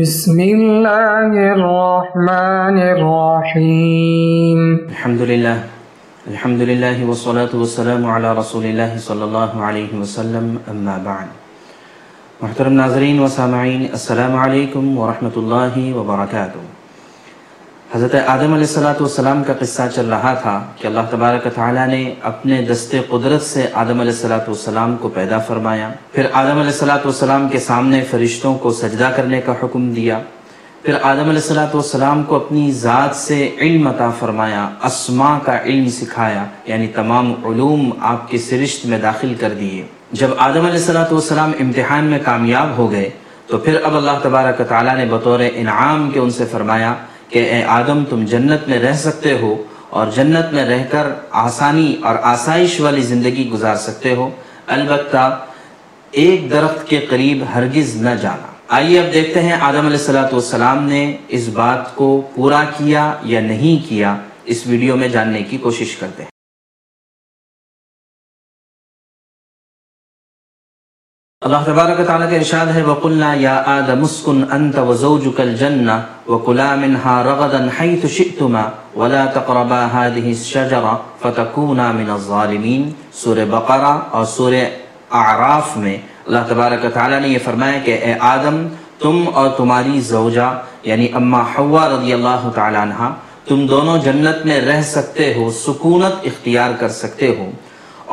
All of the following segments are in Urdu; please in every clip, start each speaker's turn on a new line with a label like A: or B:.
A: بسم اللہ الرحمن
B: الرحیم۔ الحمدللہ الحمدللہ والصلاة والسلام على رسول اللہ صلی اللہ علیہ وسلم، اما بعد۔ محترم ناظرین و سامعین، السلام علیکم ورحمۃ اللہ وبرکاتہ۔ حضرت آدم علیہ الصلوۃ والسلام کا قصہ چل رہا تھا کہ اللہ تبارک تعالیٰ نے اپنے دست قدرت سے آدم علیہ الصلوۃ والسلام کو پیدا فرمایا۔ پھر آدم علیہ الصلوۃ والسلام کے سامنے فرشتوں کو سجدہ کرنے کا حکم دیا۔ پھر آدم علیہ الصلوۃ والسلام کو اپنی ذات سے علم عطا فرمایا، اسماء کا علم سکھایا یعنی تمام علوم آپ کی سرشت میں داخل کر دیے۔ جب آدم علیہ الصلوۃ والسلام امتحان میں کامیاب ہو گئے، تو پھر اب اللہ تبارک تعالیٰ نے بطور انعام کے ان سے فرمایا کہ اے آدم تم جنت میں رہ سکتے ہو اور جنت میں رہ کر آسانی اور آسائش والی زندگی گزار سکتے ہو۔ البتہ ایک درخت کے قریب ہرگز نہ جانا۔ آئیے اب دیکھتے ہیں آدم علیہ السلاۃ والسلام نے اس بات کو پورا کیا یا نہیں کیا۔ اس ویڈیو میں جاننے کی کوشش کرتے ہیں۔ اللہ تبارک تعالیٰ کا ارشاد ہے، وَقُلْنَا يَا آدَمُ اسْكُنْ أَنْتَ وَزَوْجُكَ الْجَنَّةَ وَكُلَا مِنْهَا رَغَدًا حَيْثُ شِئْتُمَا وَلَا تَقْرَبَا هَذِهِ الشَّجَرَةَ فَتَكُونَا مِنَ الظَّالِمِينَ سورہ بقرہ اور سورہ اعراف میں اللہ تبارک تعالیٰ نے یہ فرمایا کہ اے آدم، تم اور تمہاری زوجہ یعنی اما حوا رضی اللہ تعالیٰ عنہ، تم دونوں جنت میں رہ سکتے ہو، سکونت اختیار کر سکتے ہو۔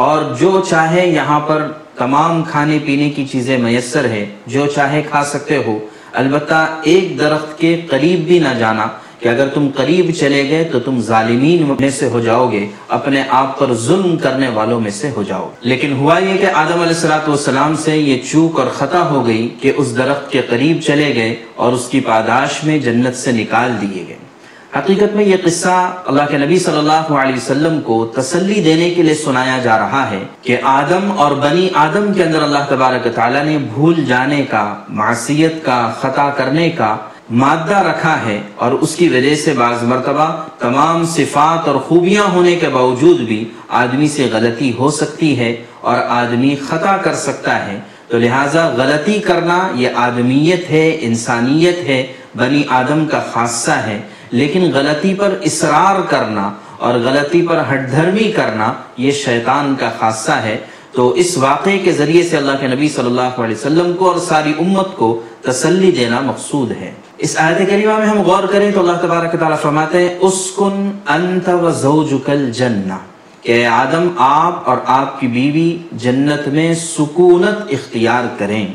B: اور جو چاہے یہاں پر تمام کھانے پینے کی چیزیں میسر ہے جو چاہے کھا سکتے ہو۔ البتہ ایک درخت کے قریب بھی نہ جانا کہ اگر تم قریب چلے گئے تو تم ظالمین میں سے ہو جاؤ گے اپنے آپ پر ظلم کرنے والوں میں سے ہو جاؤ۔ لیکن ہوا یہ کہ آدم علیہ السلاۃ والسلام سے یہ چوک اور خطا ہو گئی کہ اس درخت کے قریب چلے گئے اور اس کی پاداش میں جنت سے نکال دیے گئے۔ حقیقت میں یہ قصہ اللہ کے نبی صلی اللہ علیہ وسلم کو تسلی دینے کے لیے سنایا جا رہا ہے کہ آدم اور بنی آدم کے اندر اللہ تبارک تعالیٰ نے بھول جانے کا، معصیت کا، خطا کرنے کا مادہ رکھا ہے اور اس کی وجہ سے بعض مرتبہ تمام صفات اور خوبیاں ہونے کے باوجود بھی آدمی سے غلطی ہو سکتی ہے اور آدمی خطا کر سکتا ہے۔ تو لہٰذا غلطی کرنا یہ آدمیت ہے، انسانیت ہے، بنی آدم کا خاصہ ہے۔ لیکن غلطی پر اصرار کرنا اور غلطی پر ہٹ دھرمی کرنا یہ شیطان کا خاصہ ہے۔ تو اس واقعے کے ذریعے سے اللہ کے نبی صلی اللہ علیہ وسلم کو اور ساری امت کو تسلی دینا مقصود ہے۔ اس آیت کریمہ میں ہم غور کریں تو اللہ تبارک تعالیٰ فرماتے ہیں، اسکن انت و زوجک الجنہ۔ کہ آدم، آپ اور آپ کی بیوی جنت میں سکونت اختیار کریں۔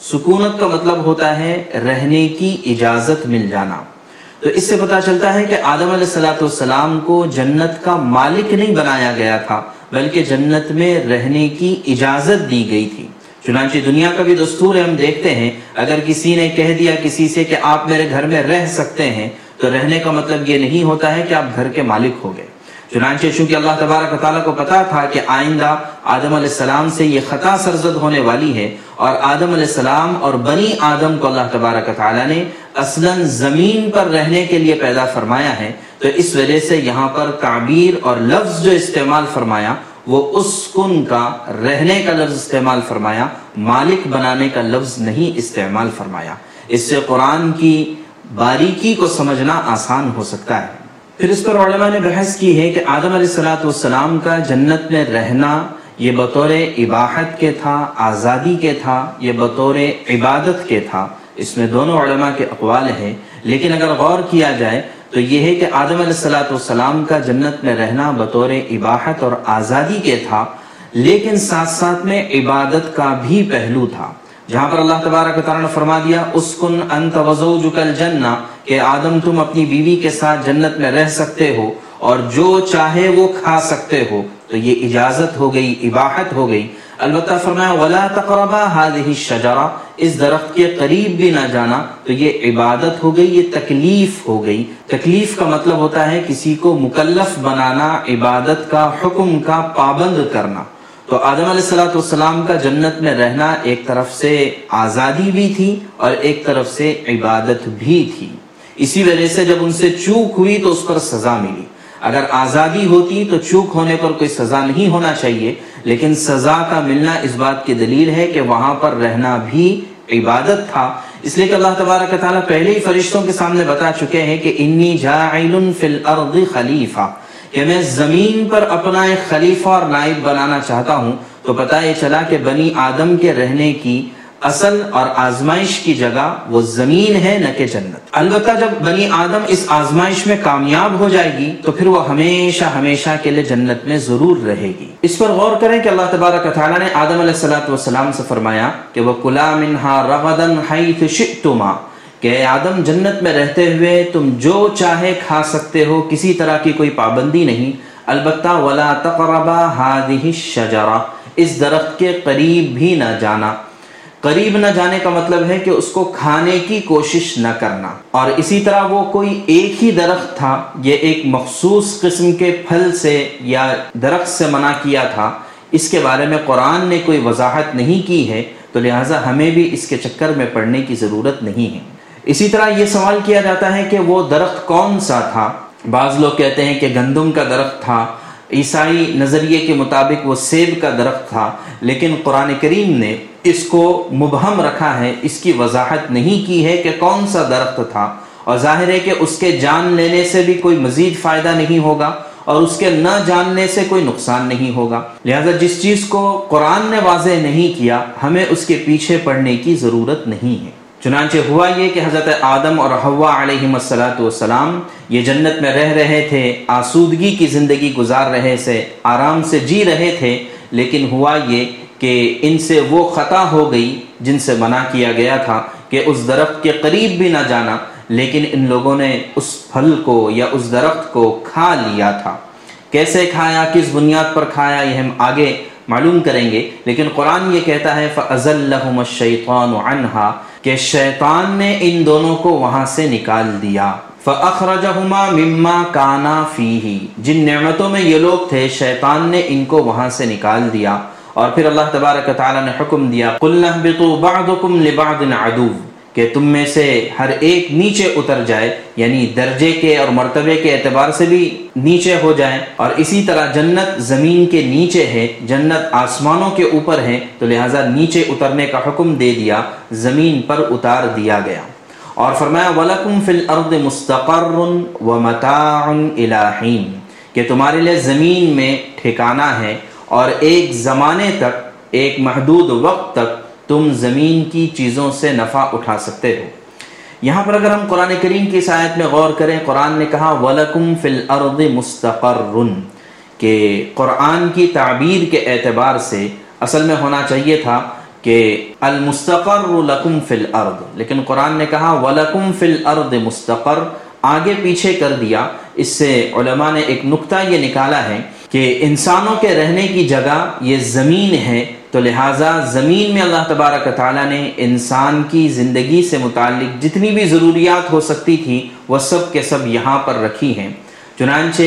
B: سکونت کا مطلب ہوتا ہے رہنے کی اجازت مل جانا۔ تو اس سے پتا چلتا ہے کہ آدم علیہ السلاۃ والسلام کو جنت کا مالک نہیں بنایا گیا تھا، بلکہ جنت میں رہنے کی اجازت دی گئی تھی۔ چنانچہ دنیا کا بھی دستور ہے، ہم دیکھتے ہیں، اگر کسی نے کہہ دیا کسی سے کہ آپ میرے گھر میں رہ سکتے ہیں، تو رہنے کا مطلب یہ نہیں ہوتا ہے کہ آپ گھر کے مالک ہو گئے۔ چنانچہ چونکہ اللہ تبارک تعالیٰ کو پتا تھا کہ آئندہ آدم علیہ السلام سے یہ خطا سرزد ہونے والی ہے اور آدم علیہ السلام اور بنی آدم کو اللہ تبارک تعالیٰ نے اصلا زمین پر رہنے کے لیے پیدا فرمایا ہے، تو اس وجہ سے یہاں پر تعبیر اور لفظ جو استعمال فرمایا، وہ اس کن کا رہنے کا لفظ استعمال فرمایا، مالک بنانے کا لفظ نہیں استعمال فرمایا۔ اس سے قرآن کی باریکی کو سمجھنا آسان ہو سکتا ہے۔ پھر اس پر علماء نے بحث کی ہے کہ آدم علیہ السلاۃ والسلام کا جنت میں رہنا یہ بطور عباہت کے تھا، آزادی کے تھا، یہ بطور عبادت کے تھا۔ اس میں دونوں علماء کے اقوال ہیں۔ لیکن اگر غور کیا جائے تو یہ ہے کہ آدم علیہ السلاۃ والسلام کا جنت میں رہنا بطور عباہت اور آزادی کے تھا، لیکن ساتھ ساتھ میں عبادت کا بھی پہلو تھا۔ جہاں پر اللہ تبارک تعالیٰ نے فرما دیا، اسکن انت وزوجک الجنہ کہ آدم تم اپنی بیوی کے ساتھ جنت میں رہ سکتے ہو اور جو چاہے وہ کھا سکتے ہو۔ تو یہ اجازت ہو گئی، اباحت ہو گئی۔ البتہ فرمایا، ولا تقربا هذه الشجرہ اس درخت کے قریب بھی نہ جانا۔ تو یہ عبادت ہو گئی، یہ تکلیف ہو گئی۔ تکلیف کا مطلب ہوتا ہے کسی کو مکلف بنانا، عبادت کا، حکم کا پابند کرنا۔ تو آدم علیہ السلاۃ والسلام کا جنت میں رہنا ایک طرف سے آزادی بھی تھی اور ایک طرف سے عبادت بھی تھی۔ اسی وجہ سے جب ان سے چوک ہوئی تو اس پر سزا ملی۔ اگر آزادی ہوتی تو چوک ہونے پر کوئی سزا نہیں ہونا چاہیے، لیکن سزا کا ملنا اس بات کی دلیل ہے کہ وہاں پر رہنا بھی عبادت تھا۔ اس لیے کہ اللہ تبارک تعالیٰ پہلے ہی فرشتوں کے سامنے بتا چکے ہیں کہ انی جاعل فی الارض خلیفہ۔ کہ میں زمین پر اپنا ایک خلیفہ اور نائب بنانا چاہتا ہوں۔ تو پتہ یہ چلا کہ بنی آدم کے رہنے کی اصل اور آزمائش کی جگہ وہ زمین ہے، نہ کہ جنت۔ البتہ جب بنی آدم اس آزمائش میں کامیاب ہو جائے گی، تو پھر وہ ہمیشہ ہمیشہ کے لیے جنت میں ضرور رہے گی۔ اس پر غور کریں کہ اللہ تبارک تعالیٰ نے آدم علیہ السلاۃ والسلام سے فرمایا کہ وہ کلا منہا رغدن حیث شئتما۔ کہ اے آدم، جنت میں رہتے ہوئے تم جو چاہے کھا سکتے ہو، کسی طرح کی کوئی پابندی نہیں۔ البتہ ولا تقربا هذه الشجرہ اس درخت کے قریب بھی نہ جانا۔ قریب نہ جانے کا مطلب ہے کہ اس کو کھانے کی کوشش نہ کرنا۔ اور اسی طرح وہ کوئی ایک ہی درخت تھا، یہ ایک مخصوص قسم کے پھل سے یا درخت سے منع کیا تھا۔ اس کے بارے میں قرآن نے کوئی وضاحت نہیں کی ہے، تو لہٰذا ہمیں بھی اس کے چکر میں پڑنے کی ضرورت نہیں ہے۔ اسی طرح یہ سوال کیا جاتا ہے کہ وہ درخت کون سا تھا؟ بعض لوگ کہتے ہیں کہ گندم کا درخت تھا، عیسائی نظریے کے مطابق وہ سیب کا درخت تھا، لیکن قرآن کریم نے اس کو مبہم رکھا ہے، اس کی وضاحت نہیں کی ہے کہ کون سا درخت تھا۔ اور ظاہر ہے کہ اس کے جان لینے سے بھی کوئی مزید فائدہ نہیں ہوگا اور اس کے نہ جاننے سے کوئی نقصان نہیں ہوگا۔ لہذا جس چیز کو قرآن نے واضح نہیں کیا، ہمیں اس کے پیچھے پڑنے کی ضرورت نہیں ہے۔ چنانچہ ہوا یہ کہ حضرت آدم اور حوا علیہ السلاۃ والسلام یہ جنت میں رہ رہے تھے، آسودگی کی زندگی گزار رہے سے، آرام سے جی رہے تھے، لیکن ہوا یہ کہ ان سے وہ خطا ہو گئی جن سے منع کیا گیا تھا کہ اس درخت کے قریب بھی نہ جانا، لیکن ان لوگوں نے اس پھل کو یا اس درخت کو کھا لیا تھا۔ کیسے کھایا، کس بنیاد پر کھایا، یہ ہم آگے معلوم کریں گے۔ لیکن قرآن یہ کہتا ہے فَأَزَلَّهُمَ الشَّيْطَانُ عَنْهَا، کہ شیطان نے ان دونوں کو وہاں سے نکال دیا۔ فَأَخْرَجَهُمَا مِمَّا كَانَا فِيهِ، جن نعمتوں میں یہ لوگ تھے، شیطان نے ان کو وہاں سے نکال دیا۔ اور پھر اللہ تبارک تعالیٰ نے حکم دیا، قُلْ نَهْبِطُوا بَعْضُكُمْ کہ تم میں سے ہر ایک نیچے اتر جائے یعنی درجے کے اور مرتبے کے اعتبار سے بھی نیچے ہو جائیں۔ اور اسی طرح جنت زمین کے نیچے ہے، جنت آسمانوں کے اوپر ہے، تو لہٰذا نیچے اترنے کا حکم دے دیا، زمین پر اتار دیا گیا۔ اور فرمایا، وَلَكُمْ فِي الْأَرْضِ مُسْتَقَرٌ وَمَتَاعٌ إِلَٰحِينَ کہ تمہارے لیے زمین میں ٹھکانہ ہے اور ایک زمانے تک، ایک محدود وقت تک تم زمین کی چیزوں سے نفع اٹھا سکتے ہو۔ یہاں پر اگر ہم قرآن کریم کی آیت میں غور کریں، قرآن نے کہا، وَلَكُمْ فِي الْأَرْضِ مُسْتَقَرٌ کہ قرآن کی تعبیر کے اعتبار سے اصل میں ہونا چاہیے تھا کہ المستقر لکم فی الارض لیکن قرآن نے کہا، وَلَكُمْ فِي الْأَرْضِ مستقر آگے پیچھے کر دیا۔ اس سے علماء نے ایک نقطہ یہ نکالا ہے کہ انسانوں کے رہنے کی جگہ یہ زمین ہے، تو لہٰذا زمین میں اللہ تبارک تعالیٰ نے انسان کی زندگی سے متعلق جتنی بھی ضروریات ہو سکتی تھی، وہ سب کے سب یہاں پر رکھی ہیں۔ چنانچہ،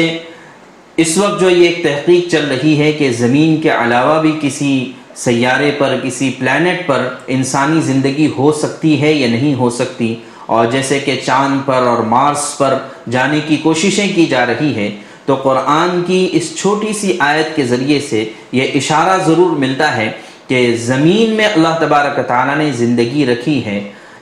B: اس وقت جو یہ ایک تحقیق چل رہی ہے کہ زمین کے علاوہ بھی کسی سیارے پر، کسی پلانٹ پر انسانی زندگی ہو سکتی ہے یا نہیں ہو سکتی، اور جیسے کہ چاند پر اور مارس پر جانے کی کوششیں کی جا رہی ہیں تو قرآن کی اس چھوٹی سی آیت کے ذریعے سے یہ اشارہ ضرور ملتا ہے کہ زمین میں اللہ تبارک تعالیٰ نے زندگی رکھی ہے،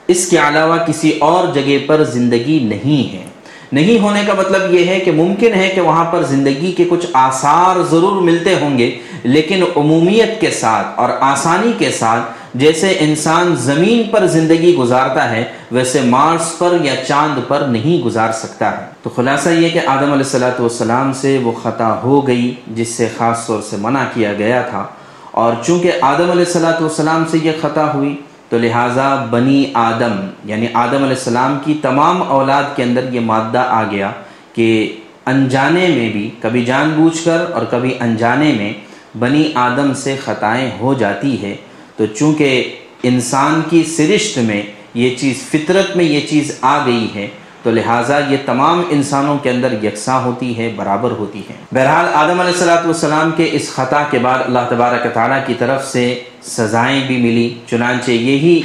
B: اس کے علاوہ کسی اور جگہ پر زندگی نہیں ہے۔ نہیں ہونے کا مطلب یہ ہے کہ ممکن ہے کہ وہاں پر زندگی کے کچھ آثار ضرور ملتے ہوں گے، لیکن عمومیت کے ساتھ اور آسانی کے ساتھ جیسے انسان زمین پر زندگی گزارتا ہے، ویسے مارس پر یا چاند پر نہیں گزار سکتا ہے۔ تو خلاصہ یہ کہ آدم علیہ السلاۃ والسلام سے وہ خطا ہو گئی، جس سے خاص طور سے منع کیا گیا تھا۔ اور چونکہ آدم علیہ السلاۃ والسلام سے یہ خطا ہوئی، تو لہٰذا بنی آدم یعنی آدم علیہ السلام کی تمام اولاد کے اندر یہ مادہ آ گیا کہ انجانے میں بھی، کبھی جان بوجھ کر اور کبھی انجانے میں بنی آدم سے خطائیں ہو جاتی ہے۔ تو چونکہ انسان کی سرشت میں یہ چیز فطرت میں یہ چیز آ گئی ہے، تو لہٰذا یہ تمام انسانوں کے اندر یکساں ہوتی ہے، برابر ہوتی ہے۔ بہرحال آدم علیہ السلاۃ والسلام کے اس خطا کے بعد اللہ تبارک تعالیٰ کی طرف سے سزائیں بھی ملی۔ چنانچہ یہی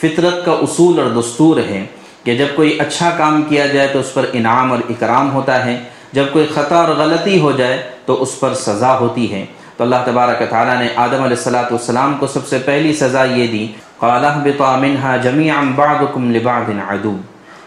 B: فطرت کا اصول اور دستور ہے کہ جب کوئی اچھا کام کیا جائے تو اس پر انعام اور اکرام ہوتا ہے، جب کوئی خطا اور غلطی ہو جائے تو اس پر سزا ہوتی ہے۔ تو اللہ تبارک تعالیٰ نے آدم علیہ السلاۃ والسلام کو سب سے پہلی سزا یہ دی منها جميعا بعضكم لبعض عدو۔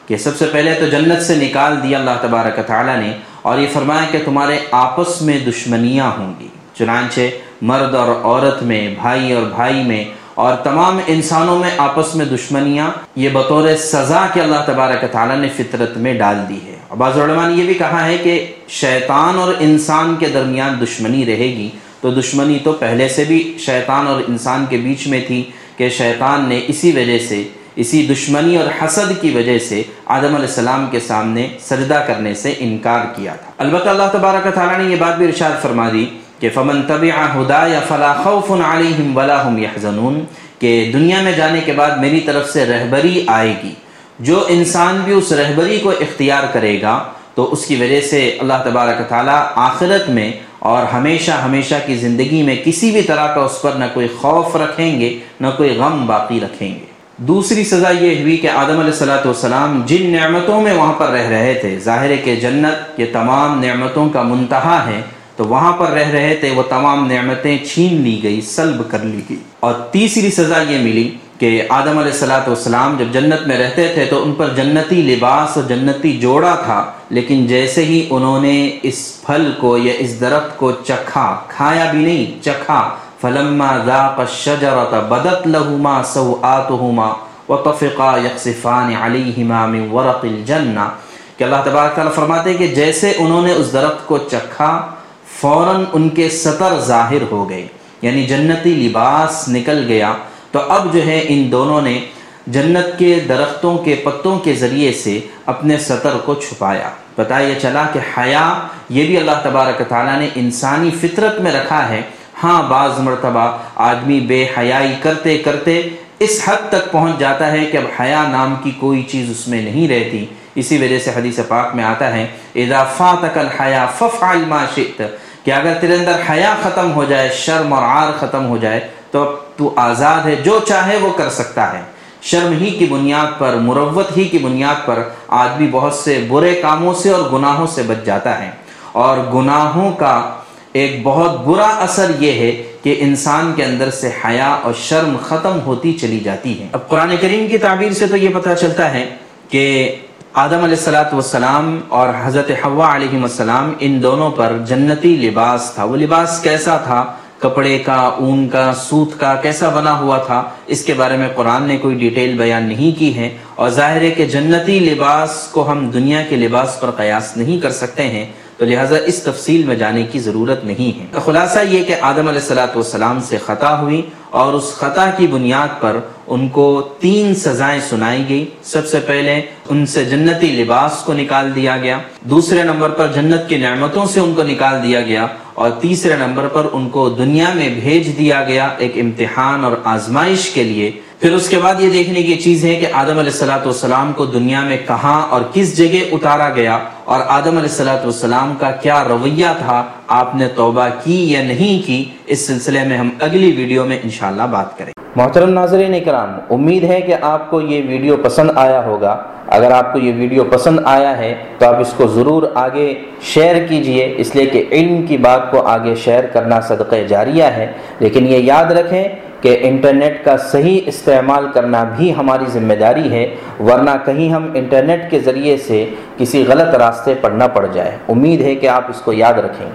B: کہ سب سے پہلے تو جنت سے نکال دیا اللہ تبارک تعالیٰ نے، اور یہ فرمایا کہ تمہارے آپس میں دشمنیاں ہوں گی۔ چنانچہ مرد اور عورت میں، بھائی اور بھائی میں، اور تمام انسانوں میں آپس میں دشمنیاں، یہ بطور سزا کہ اللہ تبارک تعالیٰ نے فطرت میں ڈال دی ہے۔ اور بعض علماء نے یہ بھی کہا ہے کہ شیطان اور انسان کے درمیان دشمنی رہے گی تو دشمنی تو پہلے سے بھی شیطان اور انسان کے بیچ میں تھی کہ شیطان نے اسی وجہ سے، اسی دشمنی اور حسد کی وجہ سے آدم علیہ السلام کے سامنے سجدہ کرنے سے انکار کیا تھا۔ البتہ اللہ تبارک تعالیٰ نے یہ بات بھی ارشاد فرما دی کہ فمن طبع ہدا یا فلا خوف علیہم ولا هم يحزنون کہ دنیا میں جانے کے بعد میری طرف سے رہبری آئے گی۔ جو انسان بھی اس رہبری کو اختیار کرے گا تو اس کی وجہ سے اللہ تبارک تعالیٰ آخرت میں اور ہمیشہ ہمیشہ کی زندگی میں کسی بھی طرح کا اس پر نہ کوئی خوف رکھیں گے، نہ کوئی غم باقی رکھیں گے۔ دوسری سزا یہ ہوئی کہ آدم علیہ السلاۃ والسلام جن نعمتوں میں وہاں پر رہ رہے تھے، ظاہر ہے کہ جنت یہ تمام نعمتوں کا منتہا ہے، تو وہاں پر رہ رہے تھے، وہ تمام نعمتیں چھین لی گئی، سلب کر لی گئی۔ اور تیسری سزا یہ ملی کہ آدم علیہ السلاۃ والسلام جب جنت میں رہتے تھے تو ان پر جنتی لباس اور جنتی جوڑا تھا، لیکن جیسے ہی انہوں نے اس پھل کو یا اس درخت کو چکھا، کھایا بھی نہیں، چکھا، فلما ذاق الشجرة بدت لهما سوآتهما وطفقا يقصفان عليهما من ورق الجنة کہ اللہ تبارک تعالیٰ فرماتے ہیں کہ جیسے انہوں نے اس درخت کو چکھا، فوراً ان کے سطر ظاہر ہو گئے یعنی جنتی لباس نکل گیا۔ تو اب جو ہے ان دونوں نے جنت کے درختوں کے پتوں کے ذریعے سے اپنے سطر کو چھپایا۔ پتہ یہ چلا کہ حیا، یہ بھی اللہ تبارک تعالیٰ نے انسانی فطرت میں رکھا ہے۔ ہاں بعض مرتبہ آدمی بے حیائی کرتے کرتے اس حد تک پہنچ جاتا ہے کہ اب حیا نام کی کوئی چیز اس میں نہیں رہتی۔ اسی وجہ سے حدیث پاک میں آتا ہے، اذا فاتک الحیا ففعل ما شئت کہ اگر تیرے اندر حیا ختم ہو جائے، شرم اور عار ختم ہو جائے تو اب تو آزاد ہے، جو چاہے وہ کر سکتا ہے۔ شرم ہی کی بنیاد پر، مروت ہی کی بنیاد پر آدمی بہت سے برے کاموں سے اور گناہوں سے بچ جاتا ہے۔ اور گناہوں کا ایک بہت برا اثر یہ ہے کہ انسان کے اندر سے حیا اور شرم ختم ہوتی چلی جاتی ہے۔ اب قرآن کریم کی تعبیر سے تو یہ پتہ چلتا ہے کہ آدم علیہ السلاۃ والسلام اور حضرت حوا علیہ السلام ان دونوں پر جنتی لباس تھا۔ وہ لباس کیسا تھا؟ کپڑے کا، اون کا، سوت کا کیسا بنا ہوا تھا، اس کے بارے میں قرآن نے کوئی ڈیٹیل بیان نہیں کی ہے اور ظاہر ہے کہ جنتی لباس کو ہم دنیا کے لباس پر قیاس نہیں کر سکتے ہیں۔ تو لہٰذا اس تفصیل میں جانے کی ضرورت نہیں ہے۔ خلاصہ یہ کہ آدم علیہ السلاۃ والسلام سے خطا ہوئی اور اس خطا کی بنیاد پر ان کو تین سزائیں سنائی گئی سب سے پہلے ان سے جنتی لباس کو نکال دیا گیا۔ دوسرے نمبر پر جنت کی نعمتوں سے ان کو نکال دیا گیا۔ اور تیسرے نمبر پر ان کو دنیا میں بھیج دیا گیا ایک امتحان اور آزمائش کے لیے پھر اس کے بعد یہ دیکھنے کی چیز ہے کہ آدم علیہ السلاۃ والسلام کو دنیا میں کہاں اور کس جگہ اتارا گیا اور آدم علیہ السلاۃ والسلام کا کیا رویہ تھا، آپ نے توبہ کی یا نہیں کی، اس سلسلے میں ہم اگلی ویڈیو میں انشاءاللہ بات کریں محترم ناظرین اکرام، امید ہے کہ آپ کو یہ ویڈیو پسند آیا ہوگا۔ اگر آپ کو یہ ویڈیو پسند آیا ہے تو آپ اس کو ضرور آگے شیئر کیجیے۔ اس لیے کہ علم کی بات کو آگے شیئر کرنا صدقہ جاریہ ہے۔ لیکن یہ یاد رکھیں کہ انٹرنیٹ کا صحیح استعمال کرنا بھی ہماری ذمہ داری ہے، ورنہ کہیں ہم انٹرنیٹ کے ذریعے سے کسی غلط راستے پر نہ پڑ جائے امید ہے کہ آپ اس کو یاد رکھیں۔